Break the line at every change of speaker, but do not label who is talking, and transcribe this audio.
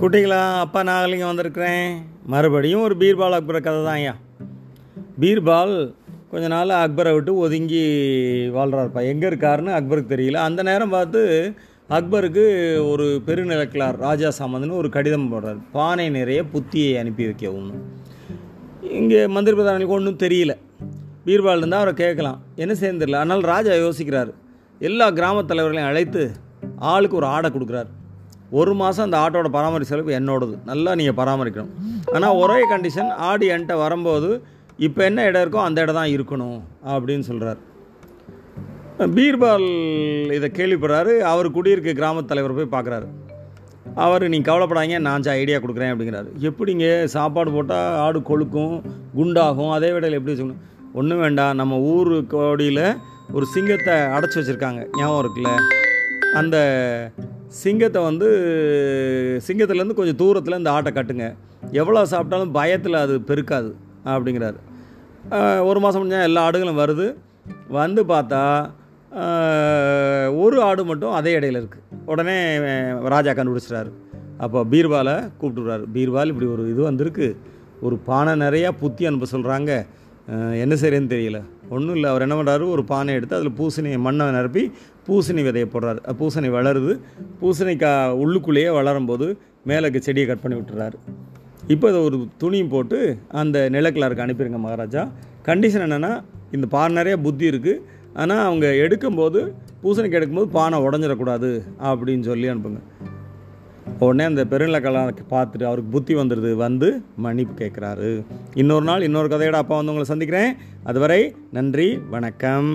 குட்டிங்களா அப்பா நாகலிங்கம் வந்திருக்கிறேன். மறுபடியும் ஒரு பீர்பால் அக்பரை கதை தான் ஐயா. பீர்பால் கொஞ்ச நாள் அக்பரை விட்டு ஒதுங்கி வாழ்கிறார்ப்பா எங்கே இருக்காருன்னு அக்பருக்கு தெரியல. அந்த நேரம் பார்த்து அக்பருக்கு ஒரு பெருநிலக்கிழார் ராஜா சாமந்தன் ஒரு கடிதம் போடுறார். பானை நிறைய புத்தியை அனுப்பி வைக்கவும். இங்கே மந்திரி பிரதானிக்கு ஒன்றும் தெரியல. பீர்பால் இருந்தால் அவரை கேட்கலாம். என்ன சேர்ந்துடல ஆனால் ராஜா யோசிக்கிறார். எல்லா கிராம தலைவர்களையும் அழைத்து ஆளுக்கு ஒரு ஆடை கொடுக்குறாரு. ஒரு மாதம் அந்த ஆட்டோட பராமரி செலவு என்னோடது. நல்லா நீங்கள் பராமரிக்கணும். ஆனால் ஒரே கண்டிஷன் ஆடு என்கிட்ட வரும்போது இப்போ என்ன இடம் இருக்கோ அந்த இடம் தான் இருக்கணும் அப்படின்னு சொல்கிறார் பீர்பால் இதை கேள்விப்படுறாரு. அவர் குடியிருக்க கிராமத் தலைவர் போய் பார்க்குறாரு அவர் நீங்கள் கவலைப்படாதீங்க நான் ஐடியா கொடுக்குறேன் அப்படிங்கிறாரு. எப்படிங்க? சாப்பாடு போட்டால் ஆடு கொழுக்கும் குண்டாகும் அதே வேடையில் எப்படி வச்சுக்கணும் ஒன்றும் வேண்டாம். நம்ம ஊர் கோடியில் ஒரு சிங்கத்தை அடைச்சி வச்சுருக்காங்க. ஞாபகம் இருக்குல்ல? அந்த சிங்கத்தை வந்து சிங்கத்துலேருந்து கொஞ்சம் தூரத்தில் இந்த ஆட்டை கட்டுங்க. எவ்வளோ சாப்பிட்டாலும் பயத்தில் அது பெருக்காது அப்படிங்கிறாரு. ஒரு மாதம் முடிஞ்சால் எல்லா ஆடுகளும் வருது. வந்து பார்த்தா ஒரு ஆடு மட்டும் அதே இடையில இருக்குது உடனே ராஜா கண்டுபிடிச்சிட்றாரு. அப்போ பீர்பாலை கூப்பிட்டுறாரு. பீர்பால் இப்படி ஒரு இது வந்திருக்கு. ஒரு பானை நிறையா புத்தி அனுப்ப சொல்கிறாங்க என்ன செய்கிறேன்னு தெரியல. ஒன்றும் இல்லை. அவர் என்ன பண்ணுறாரு ஒரு பானை எடுத்து அதில் பூசணி மண்ணை நிரப்பி பூசணி விதையை போடுறாரு. பூசணி வளருது. பூசணிக்காய் உள்ளுக்குள்ளேயே வளரும்போது மேலே செடியை கட் பண்ணி விட்டுறாரு. இப்போ இதை ஒரு துணியும் போட்டு அந்த நிலக்கிழாருக்கு அனுப்பிடுங்க மகாராஜா. கண்டிஷன் என்னென்னா இந்த பான் நிறைய புத்தி இருக்குது ஆனால் அவங்க எடுக்கும்போது பூசணிக்கு எடுக்கும்போது பானை உடஞ்சிடக்கூடாது அப்படின்னு சொல்லி அனுப்புங்க. உடனே அந்த பெருநிலக்கெல்லாம் பார்த்துட்டு அவருக்கு புத்தி வந்துடுது. வந்து மன்னிப்பு கேட்குறாரு. இன்னொரு நாள் இன்னொரு கதையோட அப்பா வந்து உங்களை சந்திக்கிறேன். அதுவரை நன்றி வணக்கம்.